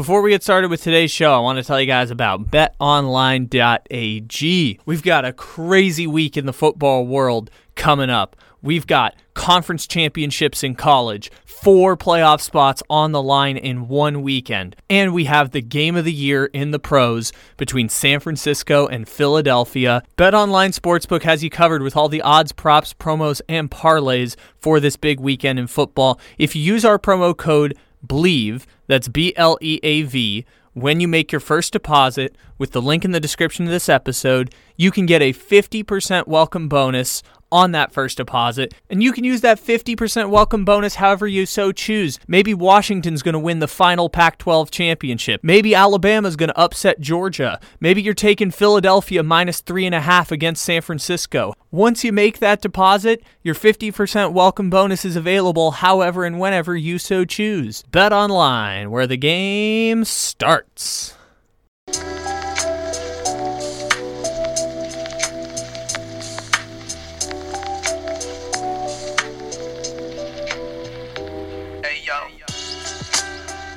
Before we get started with today's show, I want to tell you guys about betonline.ag. We've got a crazy week in the football world coming up. We've got conference championships in college, four playoff spots on the line in one weekend, and we have the game of the year in the pros between San Francisco and Philadelphia. BetOnline Sportsbook has you covered with all the odds, props, promos, and parlays for this big weekend in football. If you use our promo code BLEAV, that's B L E A V, when you make your first deposit with the link in the description of this episode, you can get a 50% welcome bonus on that first deposit. And you can use that 50% welcome bonus however you so choose. Maybe Washington's going to win the final Pac 12 championship. Maybe Alabama's going to upset Georgia. Maybe you're taking Philadelphia minus three and a half against San Francisco. Once you make that deposit, your 50% welcome bonus is available however and whenever you so choose. Bet online, where the game starts.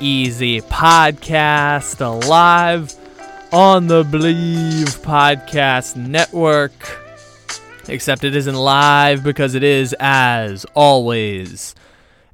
Easy podcast live on the Bleav Podcast Network. Except it isn't live because it is, as always,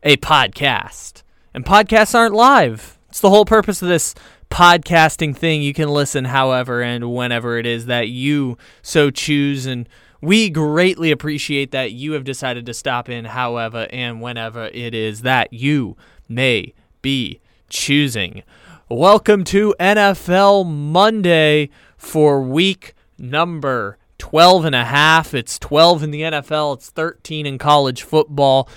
a podcast. And podcasts aren't live. It's the whole purpose of this podcasting thing. You can listen however and whenever it is that you so choose. And we greatly appreciate that you have decided to stop in however and whenever it is that you may be choosing. Welcome to NFL Monday for week number 12 and a half. It's 12 in the NFL, it's 13 in college football.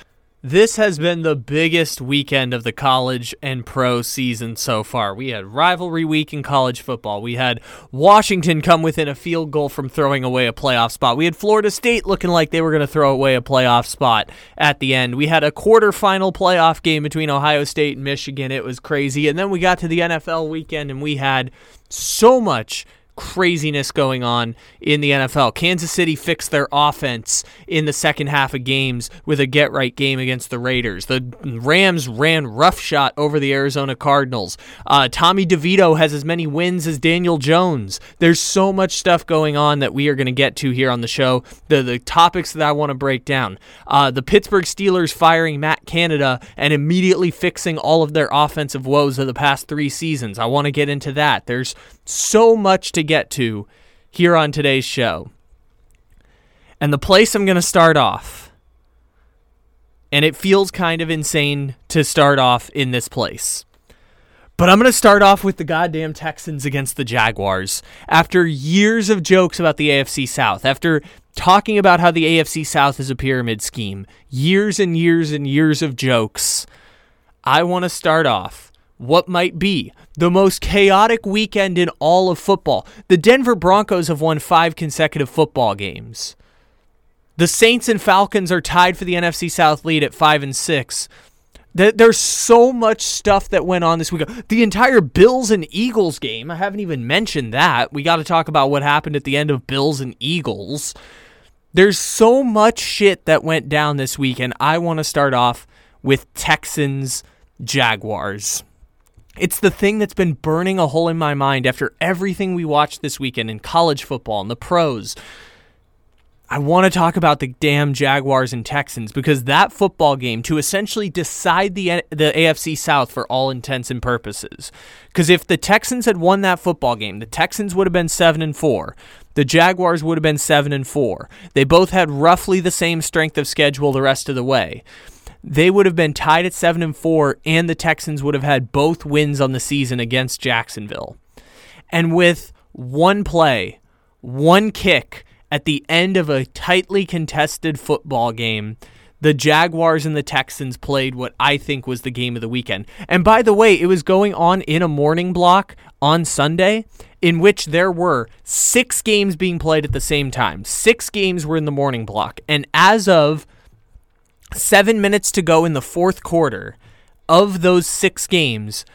This has been the biggest weekend of the college and pro season so far. We had rivalry week in college football. We had Washington come within a field goal from throwing away a playoff spot. We had Florida State looking like they were going to throw away a playoff spot at the end. We had a quarterfinal playoff game between Ohio State and Michigan. It was crazy. And then we got to the NFL weekend and we had so much craziness going on in the NFL. Kansas City fixed their offense in the second half of games with a get right game against the Raiders. The Rams ran roughshod over the Arizona Cardinals. Uh, Tommy DeVito has as many wins as Daniel Jones. There's so much stuff going on that we are going to get to here on the show. The, the topics that I want to break down. Uh, the Pittsburgh Steelers firing Matt Canada and immediately fixing all of their offensive woes of the past three seasons. I want to get into that. There's so much to get to here on today's show. And the place I'm going to start off, and it feels kind of insane to start off in this place. But I'm going to start off with the goddamn Texans against the Jaguars. After years of jokes about the AFC South, after talking about how the AFC South is a pyramid scheme, years and years and years of jokes, I want to start off what might be the most chaotic weekend in all of football. The Denver Broncos have won five consecutive football games. The Saints and Falcons are tied for the NFC South lead at five and six. There's so much stuff that went on this week. The entire Bills and Eagles game. I haven't even mentioned that. We got to talk about what happened at the end of Bills and Eagles. There's so much shit that went down this week, and I want to start off with Texans Jaguars. It's the thing that's been burning a hole in my mind after everything we watched this weekend in college football and the pros. I want to talk about the damn Jaguars and Texans because that football game to essentially decide the the AFC South for all intents and purposes. Because if the Texans had won that football game, the Texans would have been seven and four. The Jaguars would have been seven and four. They both had roughly the same strength of schedule the rest of the way they would have been tied at 7 and 4 and the Texans would have had both wins on the season against Jacksonville. And with one play, one kick at the end of a tightly contested football game, the Jaguars and the Texans played what I think was the game of the weekend. And by the way, it was going on in a morning block on Sunday in which there were six games being played at the same time. Six games were in the morning block. And as of seven minutes to go in the fourth quarter, of those six games,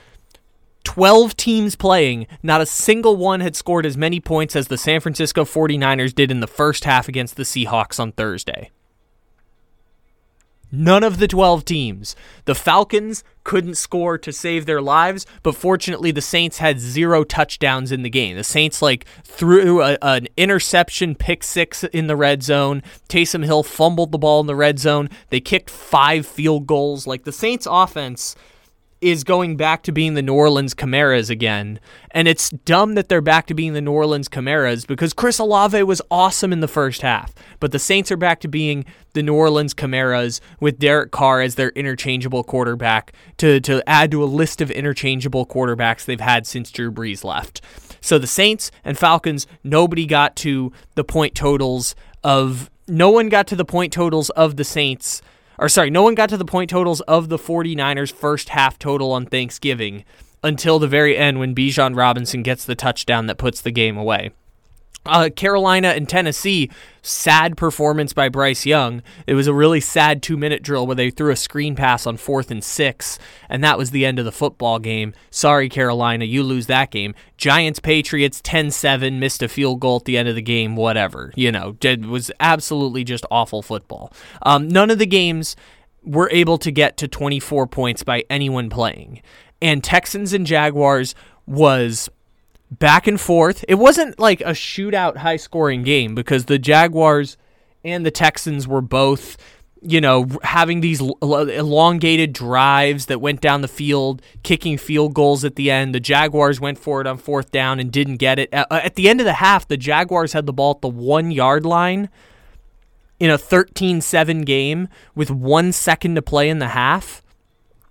12 teams playing, not a single one had scored as many points as the San Francisco 49ers did in the first half against the Seahawks on Thursday. None of the 12 teams. The Falcons couldn't score to save their lives, but fortunately the Saints had zero touchdowns in the game. The Saints like threw a, an interception pick 6 in the red zone. Taysom Hill fumbled the ball in the red zone. They kicked 5 field goals. Like the Saints offense is going back to being the New Orleans Camaras again. And it's dumb that they're back to being the New Orleans Camaras because Chris Olave was awesome in the first half. But the Saints are back to being the New Orleans Camaras with Derek Carr as their interchangeable quarterback to, to add to a list of interchangeable quarterbacks they've had since Drew Brees left. So the Saints and Falcons, nobody got to the point totals of no one got to the point totals of the Saints or sorry, no one got to the point totals of the 49ers first half total on Thanksgiving until the very end when Bijan Robinson gets the touchdown that puts the game away. Uh, Carolina and Tennessee, sad performance by Bryce Young. It was a really sad two minute drill where they threw a screen pass on fourth and six, and that was the end of the football game. Sorry, Carolina, you lose that game. Giants Patriots 10 7, missed a field goal at the end of the game, whatever. You know, it was absolutely just awful football. Um, none of the games were able to get to 24 points by anyone playing. And Texans and Jaguars was back and forth. It wasn't like a shootout high scoring game because the Jaguars and the Texans were both, you know, having these elongated drives that went down the field, kicking field goals at the end. The Jaguars went for it on fourth down and didn't get it. At the end of the half, the Jaguars had the ball at the one yard line in a 13 7 game with one second to play in the half.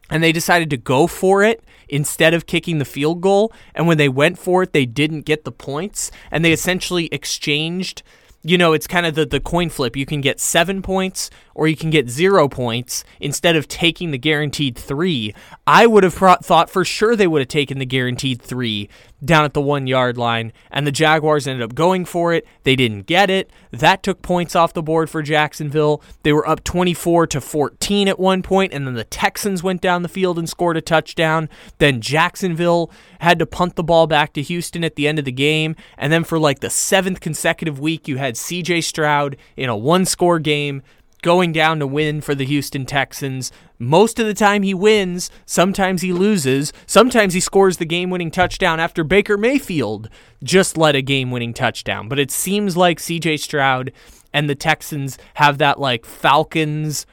And they decided to go for it instead of kicking the field goal. And when they went for it, they didn't get the points. And they essentially exchanged you know, it's kind of the, the coin flip. You can get seven points or you can get zero points instead of taking the guaranteed three. I would have thought for sure they would have taken the guaranteed three down at the one yard line, and the Jaguars ended up going for it. They didn't get it. That took points off the board for Jacksonville. They were up 24 to 14 at one point, and then the Texans went down the field and scored a touchdown. Then Jacksonville had to punt the ball back to Houston at the end of the game, and then for like the seventh consecutive week, you had CJ Stroud in a one score game going down to win for the Houston Texans. Most of the time he wins, sometimes he loses, sometimes he scores the game winning touchdown after Baker Mayfield just led a game winning touchdown. But it seems like CJ Stroud and the Texans have that like Falcons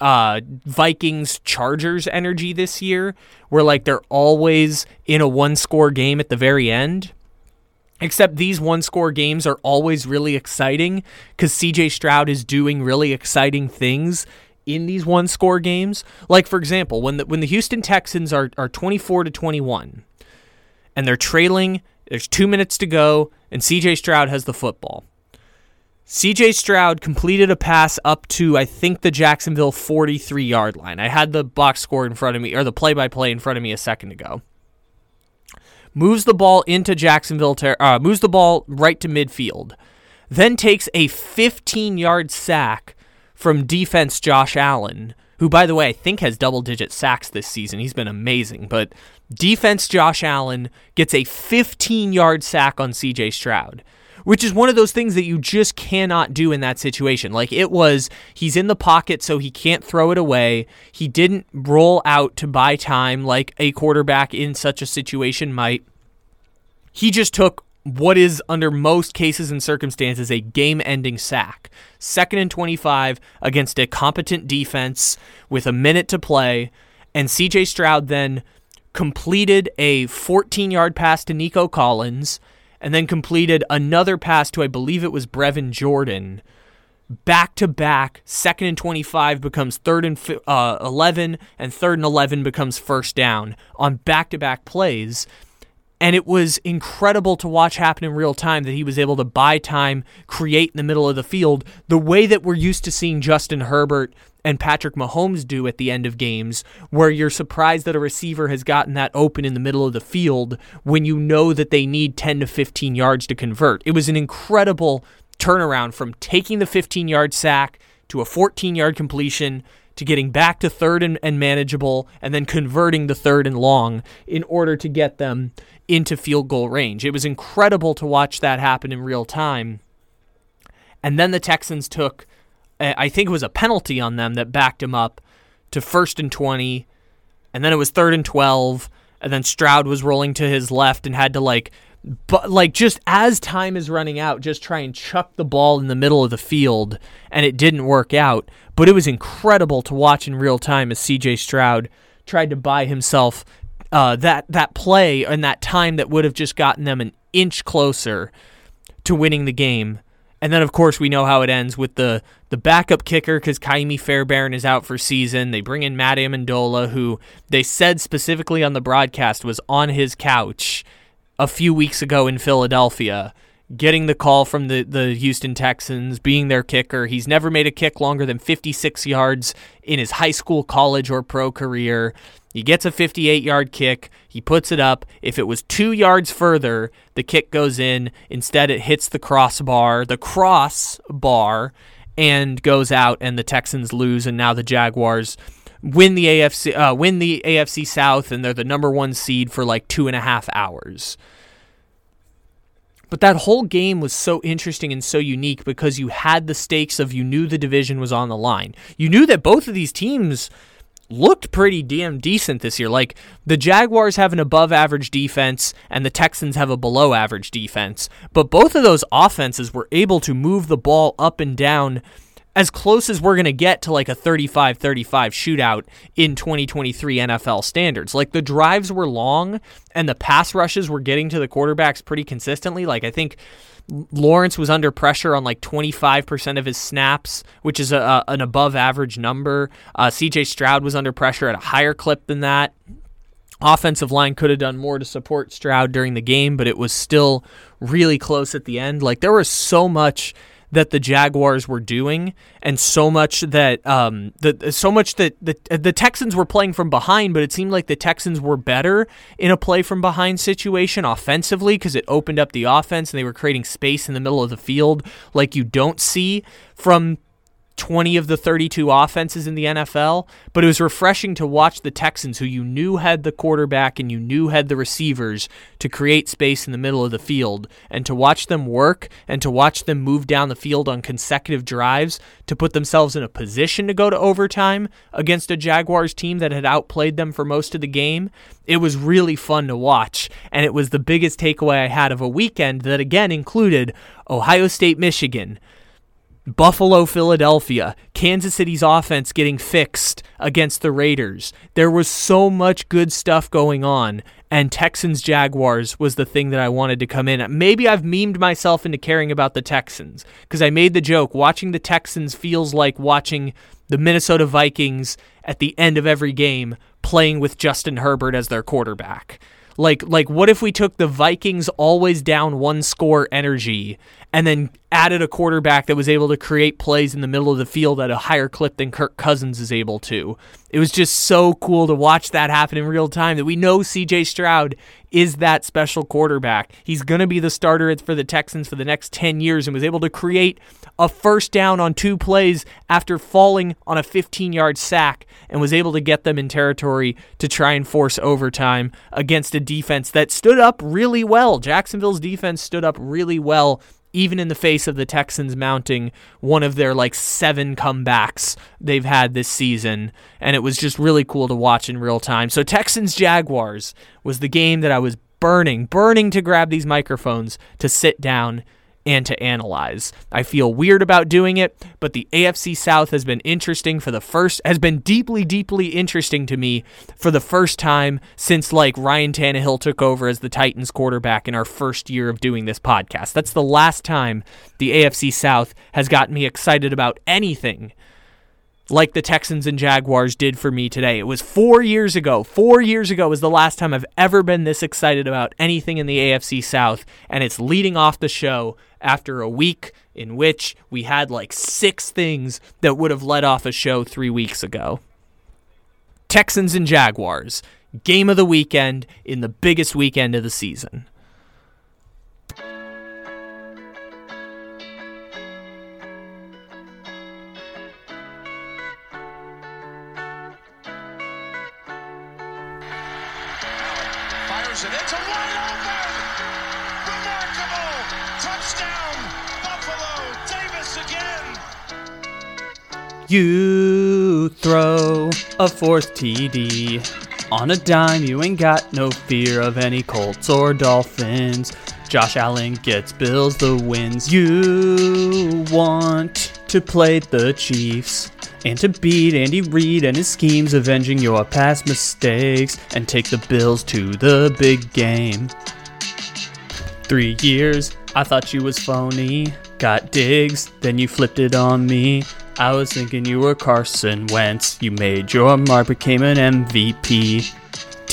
uh, Vikings Chargers energy this year, where like they're always in a one score game at the very end. Except these one score games are always really exciting because CJ Stroud is doing really exciting things in these one score games. Like for example, when the when the Houston Texans are, are 24 to 21 and they're trailing, there's two minutes to go, and CJ Stroud has the football. CJ Stroud completed a pass up to I think the Jacksonville 43 yard line. I had the box score in front of me or the play by play in front of me a second ago moves the ball into Jacksonville, ter- uh, moves the ball right to midfield, then takes a 15 yard sack from defense Josh Allen, who, by the way, I think has double digit sacks this season. He's been amazing. But defense Josh Allen gets a 15 yard sack on CJ Stroud. Which is one of those things that you just cannot do in that situation. Like it was, he's in the pocket, so he can't throw it away. He didn't roll out to buy time like a quarterback in such a situation might. He just took what is, under most cases and circumstances, a game ending sack. Second and 25 against a competent defense with a minute to play. And CJ Stroud then completed a 14 yard pass to Nico Collins and then completed another pass to, I believe it was Brevin Jordan. Back to back, second and 25 becomes third and uh, 11, and third and 11 becomes first down on back to back plays And it was incredible to watch happen in real time that he was able to buy time, create in the middle of the field, the way that we're used to seeing Justin Herbert and Patrick Mahomes do at the end of games, where you're surprised that a receiver has gotten that open in the middle of the field when you know that they need 10 to 15 yards to convert. It was an incredible turnaround from taking the 15 yard sack to a 14 yard completion to getting back to third and, and, manageable and then converting the third and long in order to get them into field goal range. It was incredible to watch that happen in real time. And then the Texans took, eh, I think it was a penalty on them that backed him up to first and 20. And then it was third and 12. And then Stroud was rolling to his left and had to like but like just as time is running out, just try and chuck the ball in the middle of the field, and it didn't work out. But it was incredible to watch in real time as C.J. Stroud tried to buy himself uh, that that play and that time that would have just gotten them an inch closer to winning the game. And then, of course, we know how it ends with the the backup kicker because Ka'imi Fairbairn is out for season. They bring in Matt Amendola, who they said specifically on the broadcast was on his couch a few weeks ago in Philadelphia, getting the call from the, the Houston Texans, being their kicker. He's never made a kick longer than 56 yards in his high school, college, or pro career. He gets a 58 yard kick. He puts it up. If it was two yards further, the kick goes in. Instead, it hits the crossbar, the crossbar, and goes out, and the Texans lose. And now the Jaguars win the AFC uh, win the AFC South, and they're the number one seed for like two and a half hours. But that whole game was so interesting and so unique because you had the stakes of you knew the division was on the line. You knew that both of these teams looked pretty damn decent this year. Like the Jaguars have an above average defense and the Texans have a below average defense. But both of those offenses were able to move the ball up and down as close as we're going to get to like a 35 35 shootout in 2023 NFL standards. Like the drives were long and the pass rushes were getting to the quarterbacks pretty consistently. Like I think Lawrence was under pressure on like 25% of his snaps, which is a, an above average number. Uh, CJ Stroud was under pressure at a higher clip than that. Offensive line could have done more to support Stroud during the game, but it was still really close at the end. Like there was so much that the Jaguars were doing, and so much that um, the so much that the the Texans were playing from behind, but it seemed like the Texans were better in a play from behind situation offensively because it opened up the offense and they were creating space in the middle of the field like you don't see from 20 of the 32 offenses in the NFL, but it was refreshing to watch the Texans, who you knew had the quarterback and you knew had the receivers to create space in the middle of the field, and to watch them work and to watch them move down the field on consecutive drives to put themselves in a position to go to overtime against a Jaguars team that had outplayed them for most of the game. It was really fun to watch, and it was the biggest takeaway I had of a weekend that again included Ohio State, Michigan. Buffalo, Philadelphia, Kansas City's offense getting fixed against the Raiders. There was so much good stuff going on, and Texans Jaguars was the thing that I wanted to come in. Maybe I've memed myself into caring about the Texans because I made the joke watching the Texans feels like watching the Minnesota Vikings at the end of every game playing with Justin Herbert as their quarterback. Like like what if we took the Vikings always down one score energy and then added a quarterback that was able to create plays in the middle of the field at a higher clip than Kirk Cousins is able to. It was just so cool to watch that happen in real time that we know CJ Stroud is that special quarterback. He's going to be the starter for the Texans for the next 10 years and was able to create a first down on two plays after falling on a 15 yard sack and was able to get them in territory to try and force overtime against a defense that stood up really well. Jacksonville's defense stood up really well even in the face of the Texans mounting one of their like seven comebacks they've had this season. And it was just really cool to watch in real time. So, Texans Jaguars was the game that I was burning, burning to grab these microphones to sit down and to analyze. I feel weird about doing it, but the AFC South has been interesting for the first has been deeply deeply interesting to me for the first time since like Ryan Tannehill took over as the Titans quarterback in our first year of doing this podcast. That's the last time the AFC South has gotten me excited about anything like the Texans and Jaguars did for me today. It was four years ago. Four years ago was the last time I've ever been this excited about anything in the AFC South, and it's leading off the show after a week in which we had like six things that would have led off a show three weeks ago. Texans and Jaguars, game of the weekend in the biggest weekend of the season. You throw a fourth TD. On a dime, you ain't got no fear of any Colts or Dolphins. Josh Allen gets Bills the wins. You want to play the Chiefs and to beat Andy Reid and his schemes, avenging your past mistakes and take the Bills to the big game. Three years, I thought you was phony. Got digs, then you flipped it on me. I was thinking you were Carson Wentz. You made your mark, became an MVP.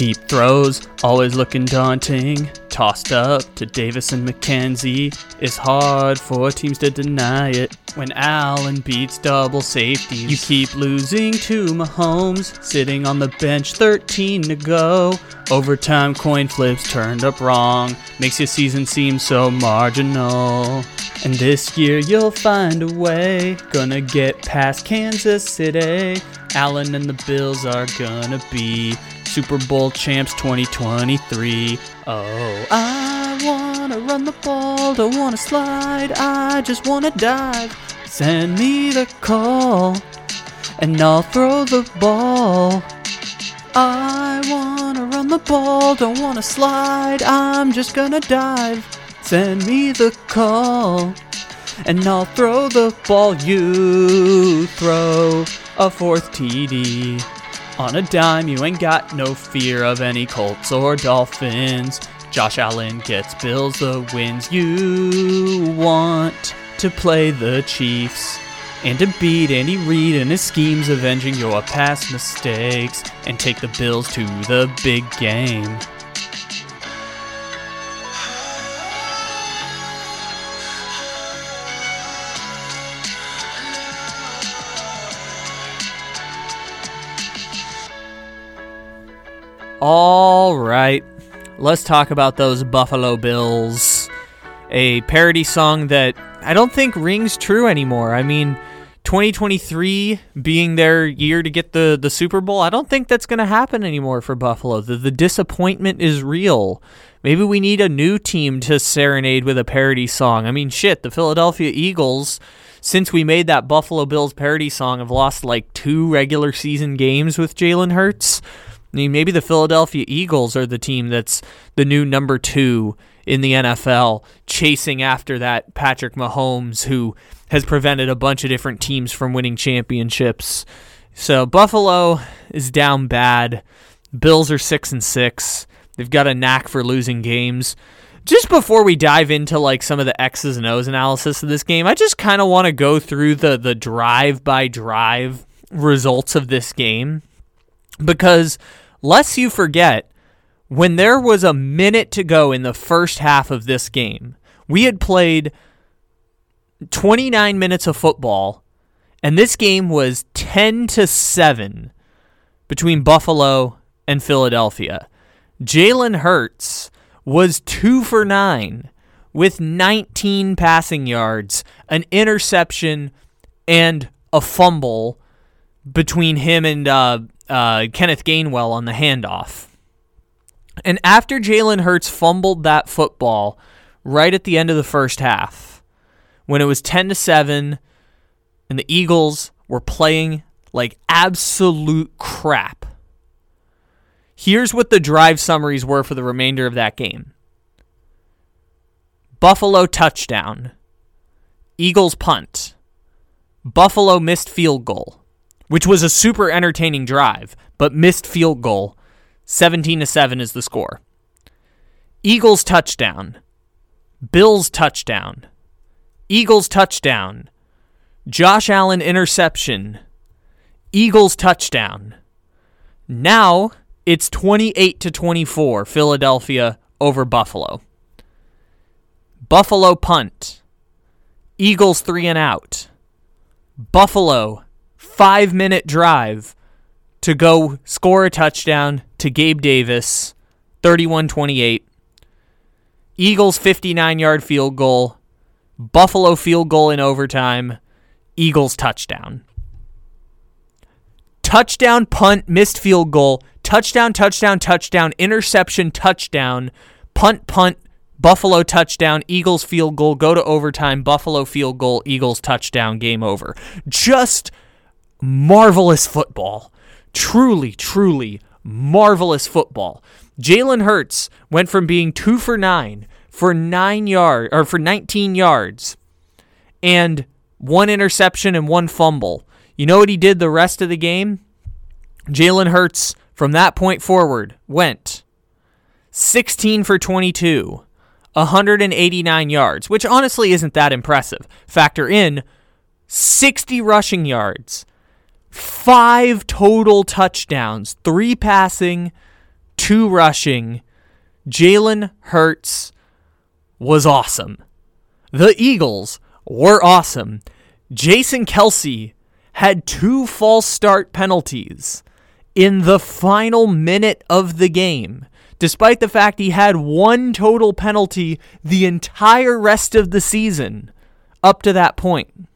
Deep throws, always looking daunting. Tossed up to Davis and McKenzie. It's hard for teams to deny it. When Allen beats double safeties, you keep losing to Mahomes. Sitting on the bench, 13 to go. Overtime coin flips turned up wrong. Makes your season seem so marginal. And this year you'll find a way. Gonna get past Kansas City. Allen and the Bills are gonna be Super Bowl champs 2023. Oh, I wanna run the ball, don't wanna slide, I just wanna dive. Send me the call, and I'll throw the ball. I wanna run the ball, don't wanna slide, I'm just gonna dive. Send me the call, and I'll throw the ball. You throw a fourth TD. On a dime, you ain't got no fear of any Colts or Dolphins. Josh Allen gets Bills the wins. You want to play the Chiefs and to beat Andy Reid and his schemes, avenging your past mistakes and take the Bills to the big game. All right, let's talk about those Buffalo Bills. A parody song that I don't think rings true anymore. I mean, 2023 being their year to get the, the Super Bowl, I don't think that's going to happen anymore for Buffalo. The, the disappointment is real. Maybe we need a new team to serenade with a parody song. I mean, shit, the Philadelphia Eagles, since we made that Buffalo Bills parody song, have lost like two regular season games with Jalen Hurts. I mean, maybe the Philadelphia Eagles are the team that's the new number two in the NFL, chasing after that Patrick Mahomes, who has prevented a bunch of different teams from winning championships. So Buffalo is down bad. Bills are six and six. They've got a knack for losing games. Just before we dive into like some of the X's and O's analysis of this game, I just kind of want to go through the the drive by drive results of this game because lest you forget, when there was a minute to go in the first half of this game, we had played 29 minutes of football, and this game was 10 to 7 between Buffalo and Philadelphia. Jalen Hurts was 2 for 9 with 19 passing yards, an interception, and a fumble between him and uh, uh, Kenneth Gainwell on the handoff. And after Jalen Hurts fumbled that football right at the end of the first half, when it was 10 to 7 and the Eagles were playing like absolute crap. Here's what the drive summaries were for the remainder of that game. Buffalo touchdown. Eagles punt. Buffalo missed field goal which was a super entertaining drive, but missed field goal. 17 to 7 is the score. Eagles touchdown. Bills touchdown. Eagles touchdown. Josh Allen interception. Eagles touchdown. Now it's 28 to 24 Philadelphia over Buffalo. Buffalo punt. Eagles 3 and out. Buffalo 5 minute drive to go score a touchdown to Gabe Davis 31-28. Eagles 59 yard field goal. Buffalo field goal in overtime. Eagles touchdown. Touchdown, punt, missed field goal, touchdown, touchdown, touchdown, interception, touchdown, punt, punt, Buffalo touchdown, Eagles field goal, go to overtime, Buffalo field goal, Eagles touchdown, game over. Just marvelous football. Truly, truly marvelous football. Jalen Hurts went from being two for nine for nine yard or for 19 yards and one interception and one fumble. You know what he did the rest of the game? Jalen Hurts from that point forward went 16 for 22, 189 yards, which honestly isn't that impressive. Factor in 60 rushing yards, five total touchdowns, three passing, two rushing. Jalen Hurts was awesome. The Eagles were awesome. Jason Kelce had two false start penalties in the final minute of the game, despite the fact he had one total penalty the entire rest of the season up to that point.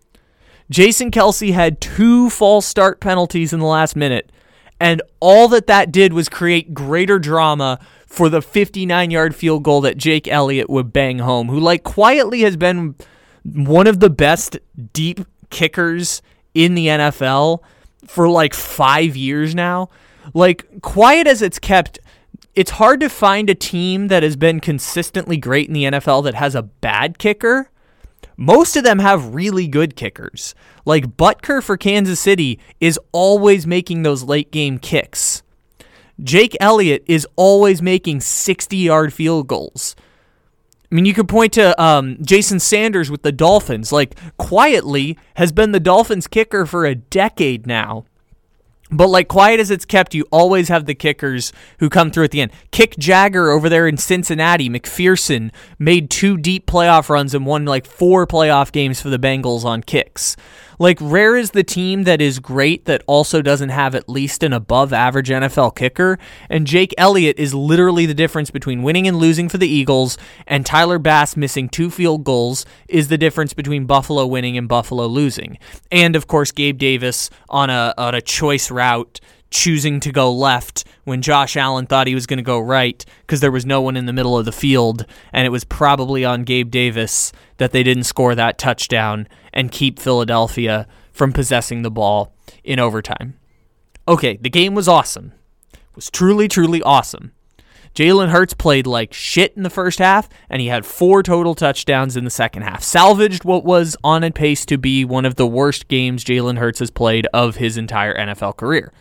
Jason Kelce had two false start penalties in the last minute, and all that that did was create greater drama for the 59 yard field goal that Jake Elliott would bang home, who, like, quietly has been one of the best deep kickers in the NFL for like five years now. Like, quiet as it's kept, it's hard to find a team that has been consistently great in the NFL that has a bad kicker. Most of them have really good kickers. Like Butker for Kansas City is always making those late game kicks. Jake Elliott is always making 60 yard field goals. I mean, you could point to um, Jason Sanders with the Dolphins. Like, quietly has been the Dolphins kicker for a decade now. But like quiet as it's kept, you always have the kickers who come through at the end. Kick Jagger over there in Cincinnati, McPherson made two deep playoff runs and won like four playoff games for the Bengals on kicks. Like, rare is the team that is great that also doesn't have at least an above average NFL kicker. And Jake Elliott is literally the difference between winning and losing for the Eagles, and Tyler Bass missing two field goals is the difference between Buffalo winning and Buffalo losing. And of course, Gabe Davis on a, on a choice route choosing to go left when Josh Allen thought he was going to go right because there was no one in the middle of the field, and it was probably on Gabe Davis that they didn't score that touchdown and keep Philadelphia from possessing the ball in overtime. Okay, the game was awesome. It was truly, truly awesome. Jalen Hurts played like shit in the first half, and he had four total touchdowns in the second half. Salvaged what was on a pace to be one of the worst games Jalen Hurts has played of his entire NFL career.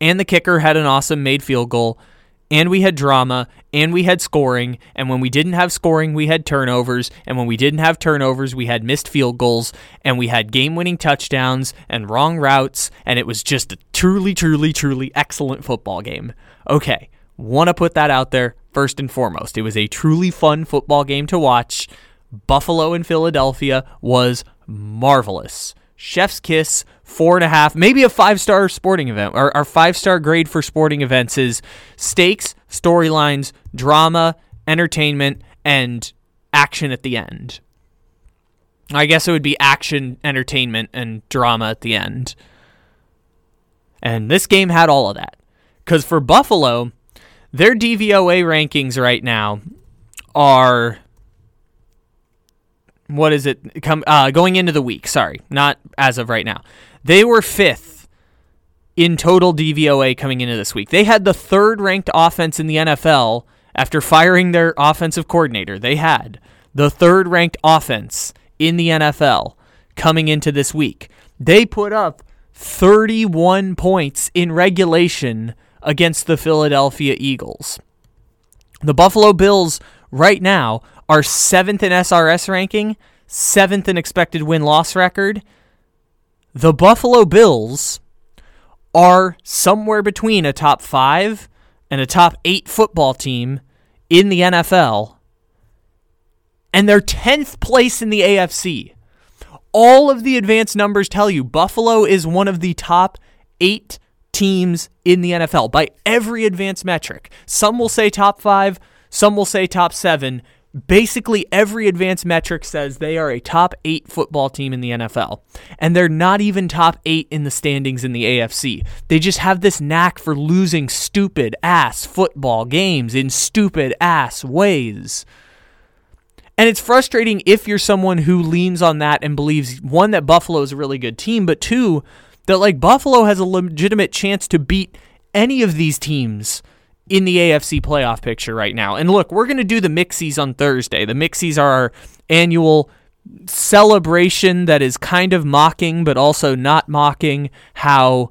And the kicker had an awesome made field goal. And we had drama. And we had scoring. And when we didn't have scoring we had turnovers. And when we didn't have turnovers we had missed field goals. And we had game-winning touchdowns and wrong routes. And it was just a truly truly truly excellent football game. Okay want to put that out there first and foremost. It was a truly fun football game to watch. Buffalo and philadelphia was marvelous. Chef's kiss four and a half, maybe a five star sporting event. Our, our five star grade for sporting events is stakes, storylines, drama, entertainment, and action at the end. I guess it would be action, entertainment, and drama at the end. And this game had all of that. Because for Buffalo, their DVOA rankings right now are what is it come uh, going into the week sorry not as of right now they were fifth in total DVOA coming into this week. They had the third ranked offense in the NFL after firing their offensive coordinator. They had the third ranked offense in the NFL coming into this week. They put up 31 points in regulation against the Philadelphia Eagles. The Buffalo Bills right now are seventh in SRS ranking, seventh in expected win loss record, the Buffalo Bills are somewhere between a top five and a top eight football team in the NFL, and they're 10th place in the AFC. All of the advanced numbers tell you Buffalo is one of the top eight teams in the NFL by every advanced metric. Some will say top five, some will say top seven. Basically, every advanced metric says they are a top eight football team in the NFL. And they're not even top eight in the standings in the AFC. They just have this knack for losing stupid ass football games in stupid ass ways. And it's frustrating if you're someone who leans on that and believes one, that Buffalo is a really good team, but two, that like Buffalo has a legitimate chance to beat any of these teams in the AFC playoff picture right now. And look, we're going to do the Mixies on Thursday. The Mixies are our annual celebration that is kind of mocking, but also not mocking how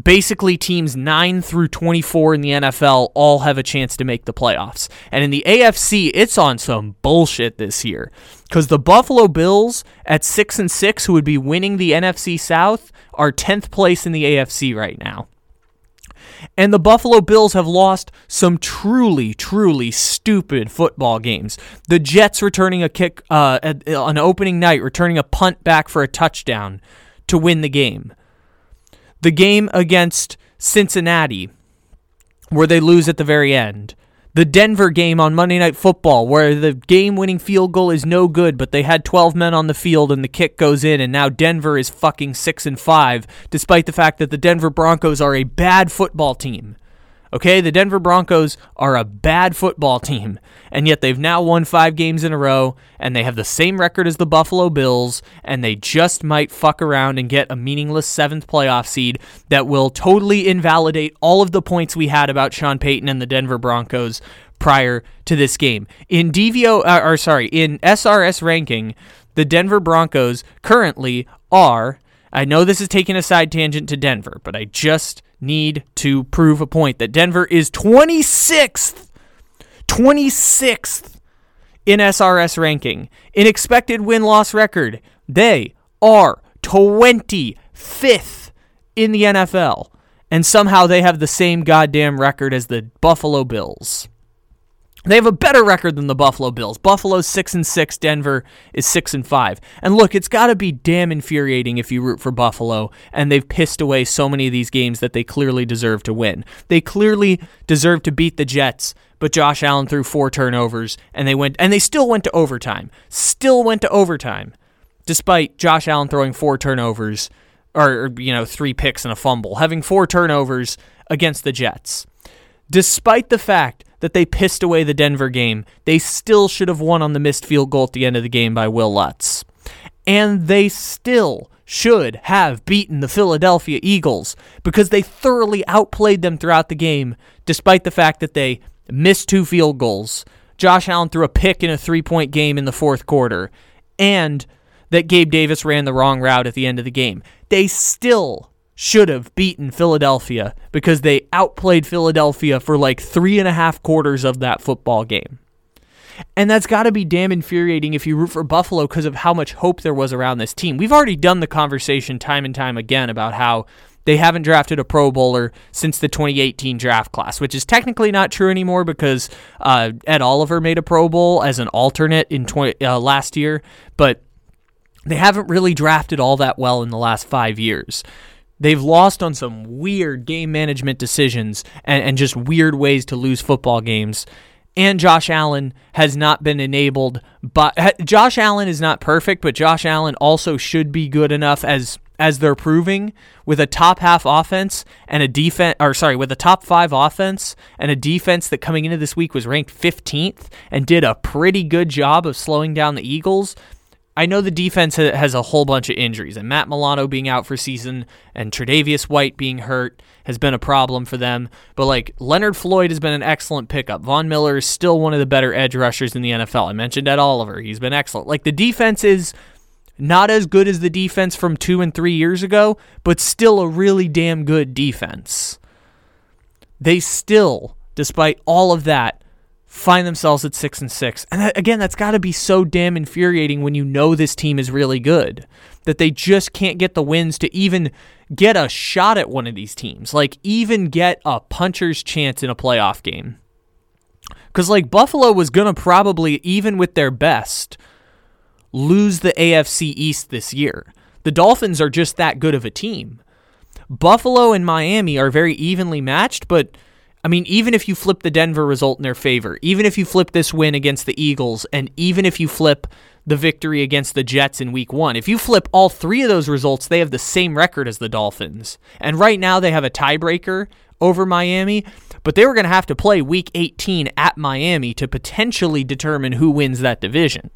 basically teams 9 through 24 in the NFL all have a chance to make the playoffs. And in the AFC, it's on some bullshit this year cuz the Buffalo Bills at 6 and 6 who would be winning the NFC South are 10th place in the AFC right now. And the Buffalo Bills have lost some truly, truly stupid football games. The Jets returning a kick uh, on opening night, returning a punt back for a touchdown to win the game. The game against Cincinnati, where they lose at the very end the Denver game on Monday Night Football, where the game winning field goal is no good, but they had 12 men on the field and the kick goes in, and now Denver is fucking 6 and 5, despite the fact that the Denver Broncos are a bad football team. Okay, the Denver Broncos are a bad football team, and yet they've now won five games in a row, and they have the same record as the Buffalo Bills, and they just might fuck around and get a meaningless seventh playoff seed that will totally invalidate all of the points we had about Sean Payton and the Denver Broncos prior to this game. In DVO, uh, or sorry, in SRS ranking, the Denver Broncos currently are. I know this is taking a side tangent to Denver, but I just need to prove a point that Denver is 26th, 26th in SRS ranking. In expected win loss record, they are 25th in the NFL. And somehow they have the same goddamn record as the Buffalo Bills. They have a better record than the Buffalo Bills. Buffalo's 6 and 6, Denver is 6 and 5. And look, it's got to be damn infuriating if you root for Buffalo and they've pissed away so many of these games that they clearly deserve to win. They clearly deserve to beat the Jets, but Josh Allen threw four turnovers and they went and they still went to overtime. Still went to overtime despite Josh Allen throwing four turnovers or you know, three picks and a fumble, having four turnovers against the Jets. Despite the fact that they pissed away the Denver game, they still should have won on the missed field goal at the end of the game by Wil Lutz. And they still should have beaten the Philadelphia Eagles because they thoroughly outplayed them throughout the game, despite the fact that they missed two field goals. Josh Allen threw a pick in a three point game in the fourth quarter, and that Gabe Davis ran the wrong route at the end of the game. They still should have beaten Philadelphia because they outplayed Philadelphia for like three and a half quarters of that football game. And that's got to be damn infuriating if you root for Buffalo because of how much hope there was around this team. We've already done the conversation time and time again about how they haven't drafted a Pro Bowler since the 2018 draft class, which is technically not true anymore because uh, Ed Oliver made a Pro Bowl as an alternate in 20, uh, last year, but they haven't really drafted all that well in the last five years. They've lost on some weird game management decisions and, and just weird ways to lose football games. And Josh Allen has not been enabled, but Josh Allen is not perfect, but Josh Allen also should be good enough as as they're proving with a top half offense and a defense or sorry, with a top 5 offense and a defense that coming into this week was ranked 15th and did a pretty good job of slowing down the Eagles. I know the defense has a whole bunch of injuries, and Matt Milano being out for season and Tre'Davious White being hurt has been a problem for them. But like Leonard Floyd has been an excellent pickup. Von Miller is still one of the better edge rushers in the NFL. I mentioned Ed Oliver; he's been excellent. Like the defense is not as good as the defense from two and three years ago, but still a really damn good defense. They still, despite all of that, find themselves at six and six. And that, again, that's got to be so damn infuriating when you know this team is really good. that they just can't get the wins to even get a shot at one of these teams, like even get a puncher's chance in a playoff game. Because, like, Buffalo was going to probably, even with their best, lose the AFC East this year. The Dolphins are just that good of a team. Buffalo and Miami are very evenly matched, but I mean, even if you flip the Denver result in their favor, even if you flip this win against the Eagles, and even if you flip the victory against the Jets in week one, if you flip all three of those results, they have the same record as the Dolphins. And right now they have a tiebreaker over Miami, but they were going to have to play week 18 at Miami to potentially determine who wins that division.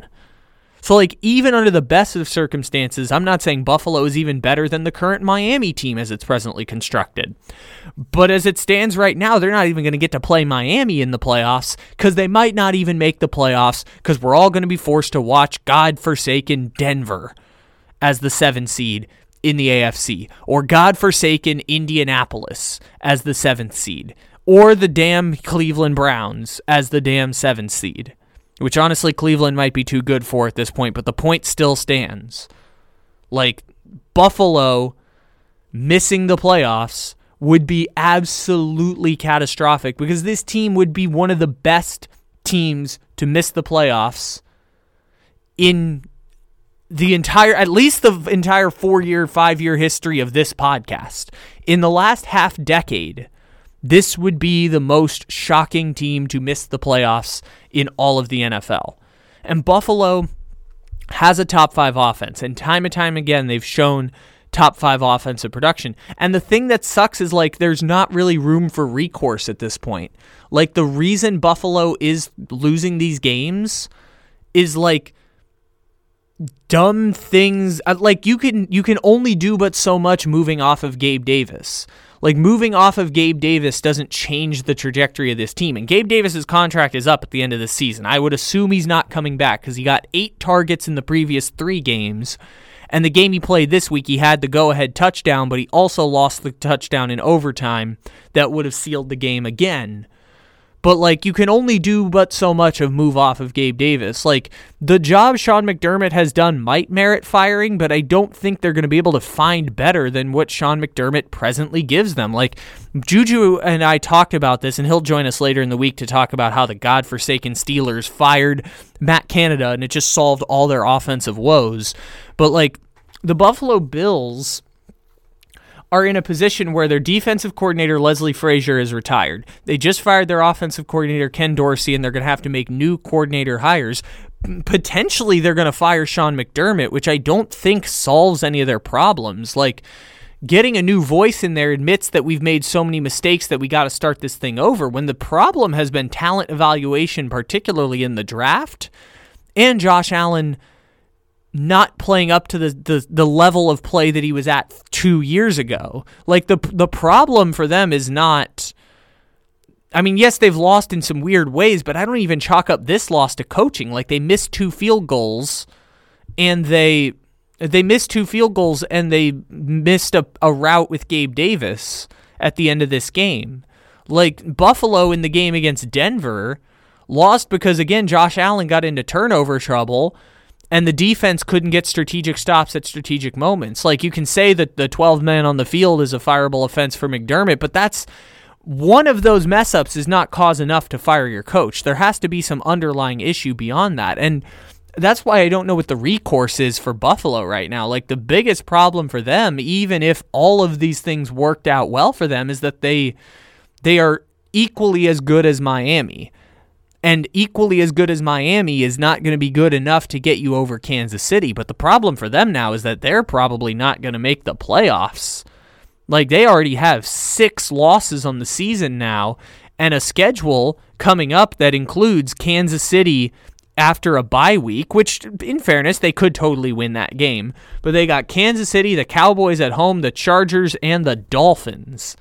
So, like, even under the best of circumstances, I'm not saying Buffalo is even better than the current Miami team as it's presently constructed. But as it stands right now, they're not even going to get to play Miami in the playoffs because they might not even make the playoffs because we're all going to be forced to watch God-forsaken Denver as the seven seed in the AFC, or God-forsaken Indianapolis as the seventh seed, or the damn Cleveland Browns as the damn seventh seed which honestly Cleveland might be too good for at this point, but the point still stands. Like Buffalo missing the playoffs would be absolutely catastrophic because this team would be one of the best teams to miss the playoffs in the entire at least the entire 4-year, 5-year history of this podcast. In the last half decade, this would be the most shocking team to miss the playoffs in all of the NFL. And Buffalo has a top five offense, and time and time again, they've shown top five offensive production. And the thing that sucks is like there's not really room for recourse at this point. Like the reason Buffalo is losing these games is like dumb things uh, like you can you can only do but so much moving off of Gabe Davis. Like moving off of Gabe Davis doesn't change the trajectory of this team. And Gabe Davis's contract is up at the end of the season. I would assume he's not coming back because he got eight targets in the previous three games. And the game he played this week, he had the go ahead touchdown, but he also lost the touchdown in overtime that would have sealed the game again. But like you can only do but so much of move off of Gabe Davis. Like the job Sean McDermott has done might merit firing, but I don't think they're going to be able to find better than what Sean McDermott presently gives them. Like Juju and I talked about this, and he'll join us later in the week to talk about how the godforsaken Steelers fired Matt Canada and it just solved all their offensive woes. But like the Buffalo Bills are in a position where their defensive coordinator Leslie Frazier is retired. They just fired their offensive coordinator Ken Dorsey, and they're going to have to make new coordinator hires. Potentially, they're going to fire Sean McDermott, which I don't think solves any of their problems. Like, getting a new voice in there admits that we've made so many mistakes that we got to start this thing over. When the problem has been talent evaluation, particularly in the draft, and Josh Allen not playing up to the, the, the level of play that he was at two years ago. Like the the problem for them is not. I mean, yes, they've lost in some weird ways, but I don't even chalk up this loss to coaching. Like they missed two field goals, and they they missed two field goals, and they missed a, a route with Gabe Davis at the end of this game. Like Buffalo in the game against Denver lost because again Josh Allen got into turnover trouble and the defense couldn't get strategic stops at strategic moments. Like you can say that the 12 men on the field is a fireable offense for McDermott, but that's one of those mess ups is not cause enough to fire your coach. There has to be some underlying issue beyond that. And that's why I don't know what the recourse is for Buffalo right now. Like the biggest problem for them, even if all of these things worked out well for them, is that they they are equally as good as Miami and equally as good as Miami is not going to be good enough to get you over Kansas City. But the problem for them now is that they're probably not going to make the playoffs. Like they already have six losses on the season now and a schedule coming up that includes Kansas City after a bye week, which in fairness, they could totally win that game. But they got Kansas City, the Cowboys at home, the Chargers, and the Dolphins.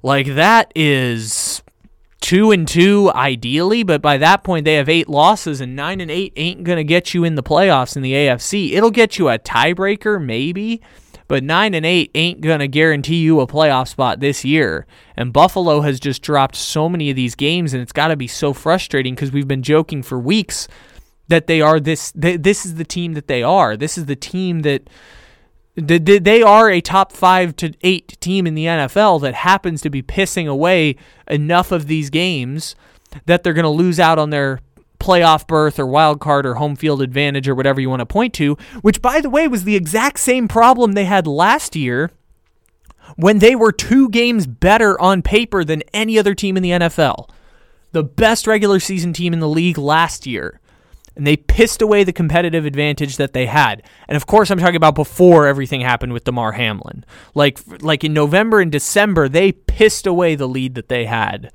Like that is two and two ideally, but by that point they have eight losses and nine and eight ain't gonna get you in the playoffs in the AFC. It'll get you a tiebreaker maybe, but nine and eight ain't gonna guarantee you a playoff spot this year. And Buffalo has just dropped so many of these games, and it's got to be so frustrating because we've been joking for weeks that they are this th- this is the team that they are. This is the team that th- they are a top 5 to 8 team in the NFL that happens to be pissing away enough of these games that they're going to lose out on their playoff berth or wild card or home field advantage or whatever you want to point to, which by the way was the exact same problem they had last year when they were two games better on paper than any other team in the NFL. The best regular season team in the league last year. And they pissed away the competitive advantage that they had. And of course, I'm talking about before everything happened with Damar Hamlin. Like like in November and December, they pissed away the lead that they had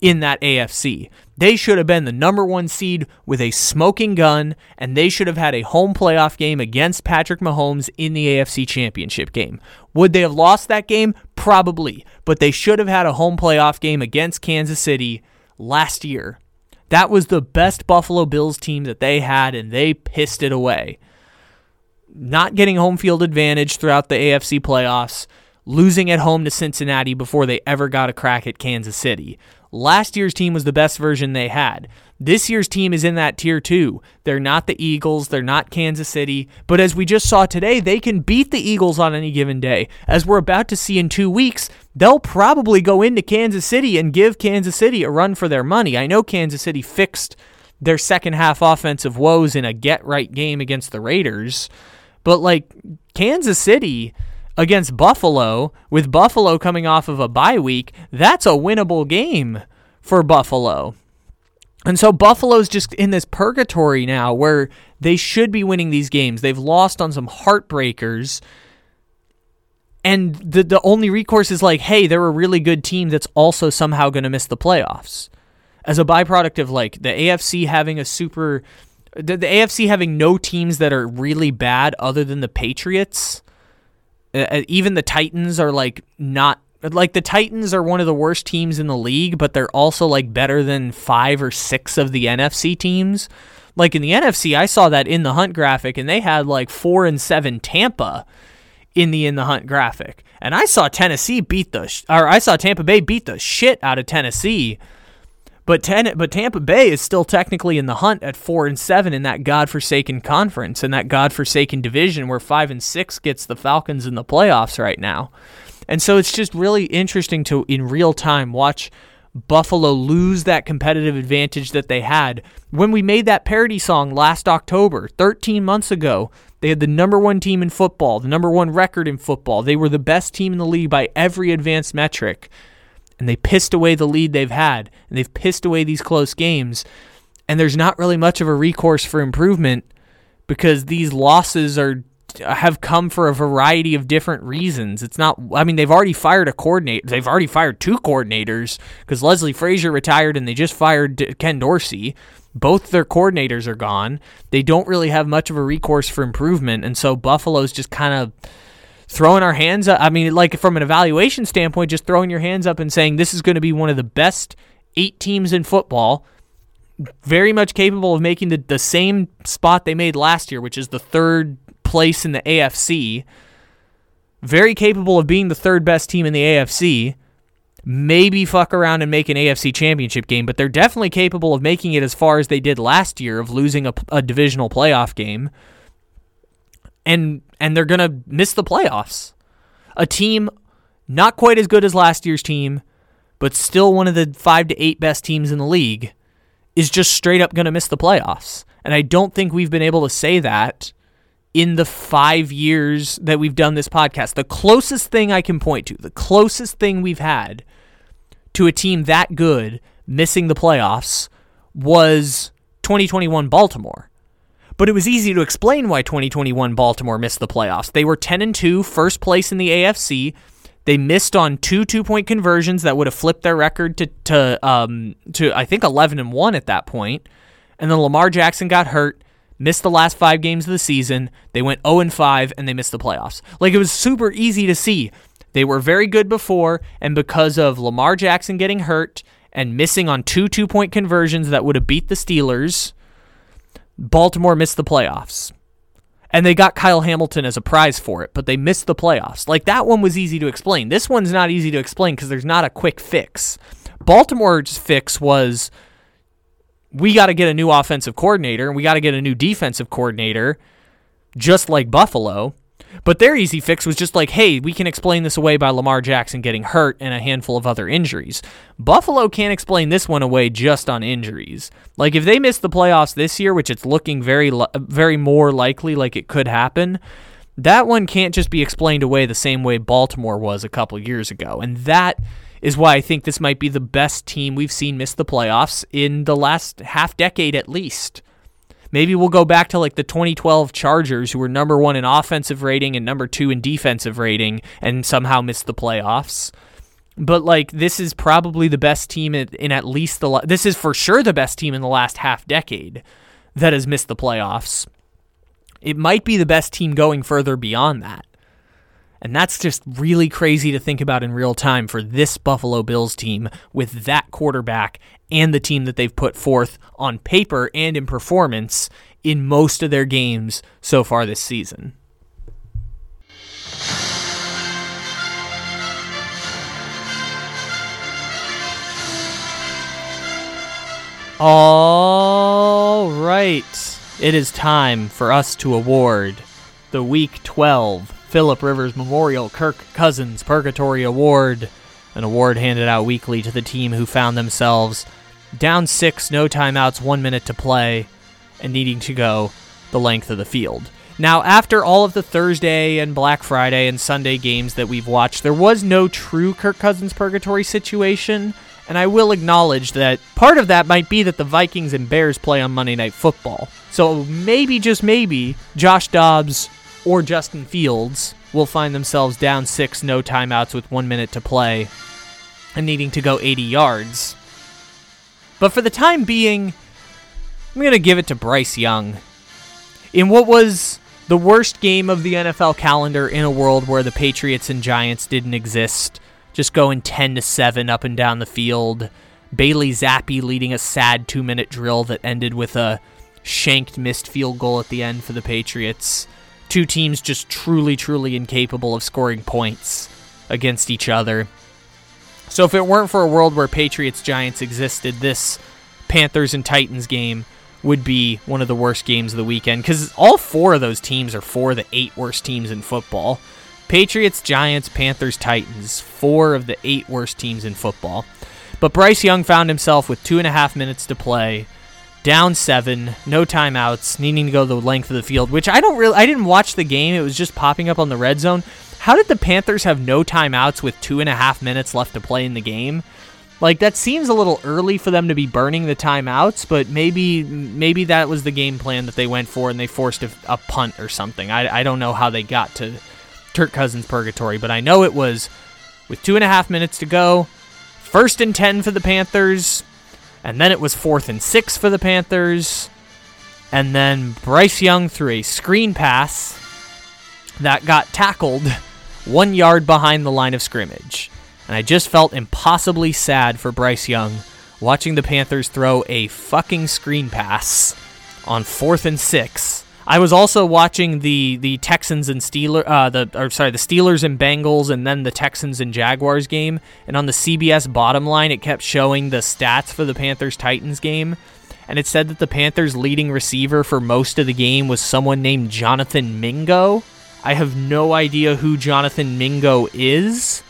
in that AFC. They should have been the number one seed with a smoking gun, and they should have had a home playoff game against Patrick Mahomes in the AFC Championship game. Would they have lost that game? Probably. But they should have had a home playoff game against Kansas City last year. That was the best Buffalo Bills team that they had, and they pissed it away. Not getting home field advantage throughout the AFC playoffs, losing at home to Cincinnati before they ever got a crack at Kansas City. Last year's team was the best version they had. This year's team is in that tier two. They're not the Eagles, they're not Kansas City, but as we just saw today, they can beat the Eagles on any given day. As we're about to see in two weeks, they'll probably go into Kansas City and give Kansas City a run for their money. I know Kansas City fixed their second half offensive woes in a get right game against the Raiders, but like Kansas City against Buffalo, with Buffalo coming off of a bye week, that's a winnable game for Buffalo. And so Buffalo's just in this purgatory now where they should be winning these games. They've lost on some heartbreakers. And the the only recourse is like, hey, they're a really good team that's also somehow going to miss the playoffs. As a byproduct of like the AFC having a super the, the AFC having no teams that are really bad other than the Patriots uh, uh, even the Titans are like not like the Titans are one of the worst teams in the league, but they're also like better than five or six of the NFC teams. Like in the NFC, I saw that in the Hunt graphic, and they had like four and seven Tampa in the in the Hunt graphic, and I saw Tennessee beat the or I saw Tampa Bay beat the shit out of Tennessee but ten, but Tampa Bay is still technically in the hunt at four and seven in that godforsaken conference and that godforsaken division where five and six gets the Falcons in the playoffs right now. And so it's just really interesting to in real time watch Buffalo lose that competitive advantage that they had when we made that parody song last October, 13 months ago. They had the number one team in football, the number one record in football. They were the best team in the league by every advanced metric and they pissed away the lead they've had, and they've pissed away these close games, and there's not really much of a recourse for improvement because these losses are have come for a variety of different reasons. It's not I mean they've already fired a coordinator. They've already fired two coordinators cuz Leslie Frazier retired and they just fired Ken Dorsey. Both their coordinators are gone. They don't really have much of a recourse for improvement and so Buffalo's just kind of throwing our hands up. I mean, like from an evaluation standpoint, just throwing your hands up and saying this is going to be one of the best eight teams in football, very much capable of making the, the same spot they made last year, which is the third place in the AFC. Very capable of being the third best team in the AFC. Maybe fuck around and make an AFC championship game, but they're definitely capable of making it as far as they did last year of losing a, a divisional playoff game and and they're going to miss the playoffs. A team not quite as good as last year's team, but still one of the 5 to 8 best teams in the league is just straight up going to miss the playoffs. And I don't think we've been able to say that in the 5 years that we've done this podcast. The closest thing I can point to, the closest thing we've had to a team that good missing the playoffs was 2021 Baltimore but it was easy to explain why 2021 Baltimore missed the playoffs. They were 10 and 2, first place in the AFC. They missed on two two-point conversions that would have flipped their record to to um to I think 11 and 1 at that point. And then Lamar Jackson got hurt, missed the last 5 games of the season. They went 0 and 5 and they missed the playoffs. Like it was super easy to see. They were very good before and because of Lamar Jackson getting hurt and missing on two two-point conversions that would have beat the Steelers, Baltimore missed the playoffs. And they got Kyle Hamilton as a prize for it, but they missed the playoffs. Like that one was easy to explain. This one's not easy to explain because there's not a quick fix. Baltimore's fix was we got to get a new offensive coordinator and we got to get a new defensive coordinator, just like Buffalo. But their easy fix was just like, hey, we can explain this away by Lamar Jackson getting hurt and a handful of other injuries. Buffalo can't explain this one away just on injuries. Like if they miss the playoffs this year, which it's looking very very more likely like it could happen, that one can't just be explained away the same way Baltimore was a couple years ago. And that is why I think this might be the best team we've seen miss the playoffs in the last half decade at least. Maybe we'll go back to like the 2012 Chargers, who were number one in offensive rating and number two in defensive rating, and somehow missed the playoffs. But like, this is probably the best team in, at least the. This is for sure the best team in the last half decade that has missed the playoffs. It might be the best team going further beyond that. And that's just really crazy to think about in real time for this Buffalo Bills team with that quarterback and the team that they've put forth on paper and in performance in most of their games so far this season. All right. It is time for us to award the Week 12 Philip Rivers Memorial Kirk Cousins Purgatory Award, an award handed out weekly to the team who found themselves down six, no timeouts, one minute to play, and needing to go the length of the field. Now, after all of the Thursday and Black Friday and Sunday games that we've watched, there was no true Kirk Cousins purgatory situation, and I will acknowledge that part of that might be that the Vikings and Bears play on Monday Night Football. So maybe, just maybe, Josh Dobbs or Justin Fields will find themselves down six, no timeouts with one minute to play, and needing to go 80 yards. But for the time being, I'm going to give it to Bryce Young. In what was the worst game of the NFL calendar in a world where the Patriots and Giants didn't exist, just going 10 to 7 up and down the field. Bailey Zappe leading a sad 2-minute drill that ended with a shanked missed field goal at the end for the Patriots two teams just truly, truly incapable of scoring points against each other. So if it weren't for a world where Patriots Giants existed, this Panthers and Titans game would be one of the worst games of the weekend because all four of those teams are four of the eight worst teams in football. Patriots, Giants, Panthers, Titans, four of the eight worst teams in football. But Bryce Young found himself with two and a half minutes to play down seven, no timeouts, needing to go the length of the field, which I don't really, I didn't watch the game. It was just popping up on the red zone. How did the Panthers have no timeouts with two and a half minutes left to play in the game? Like that seems a little early for them to be burning the timeouts, but maybe maybe that was the game plan that they went for and they forced a, a punt or something. I, I don't know how they got to Kirk Cousins purgatory, but I know it was with two and a half minutes to go, first and ten for the Panthers, and then it was fourth and six for the Panthers. And then Bryce Young threw a screen pass that got tackled one yard behind the line of scrimmage. And I just felt impossibly sad for Bryce Young watching the Panthers throw a fucking screen pass on fourth and six I was also watching the the Texans and Steelers, uh, the or sorry, the Steelers and Bengals, and then the Texans and Jaguars game. And on the CBS bottom line, it kept showing the stats for the Panthers Titans game, and it said that the Panthers' leading receiver for most of the game was someone named Jonathan Mingo. I have no idea who Jonathan Mingo is,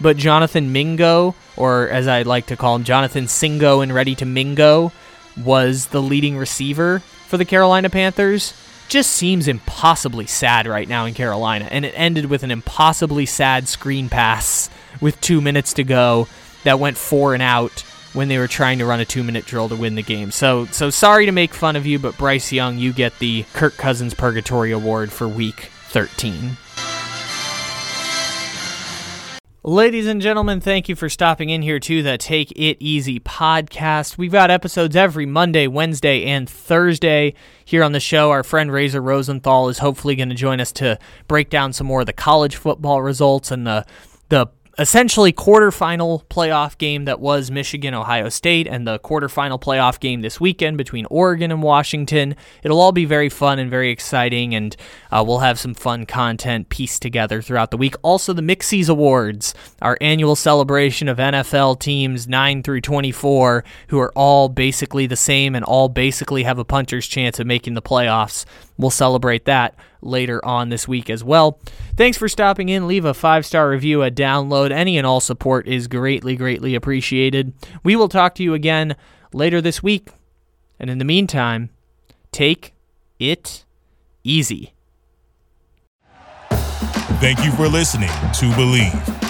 but Jonathan Mingo, or as I like to call him, Jonathan Singo and Ready to Mingo, was the leading receiver for the Carolina Panthers just seems impossibly sad right now in Carolina. And it ended with an impossibly sad screen pass with two minutes to go that went four and out when they were trying to run a two minute drill to win the game. So so sorry to make fun of you, but Bryce Young, you get the Kirk Cousins Purgatory Award for week 13. Ladies and gentlemen, thank you for stopping in here to the Take It Easy podcast. We've got episodes every Monday, Wednesday, and Thursday here on the show. Our friend Razor Rosenthal is hopefully going to join us to break down some more of the college football results and the the essentially quarterfinal playoff game that was Michigan Ohio State and the quarterfinal playoff game this weekend between Oregon and Washington. It'll all be very fun and very exciting, and uh, we'll have some fun content pieced together throughout the week. Also, the Mixies Awards, our annual celebration of NFL teams 9 through 24, who are all basically the same and all basically have a puncher's chance of making the playoffs. We'll celebrate that later on this week as well. Thanks for stopping in. Leave a five star review, a download. Any and all support is greatly, greatly appreciated. We will talk to you again later this week. And in the meantime, take it easy. Thank you for listening to Bleav.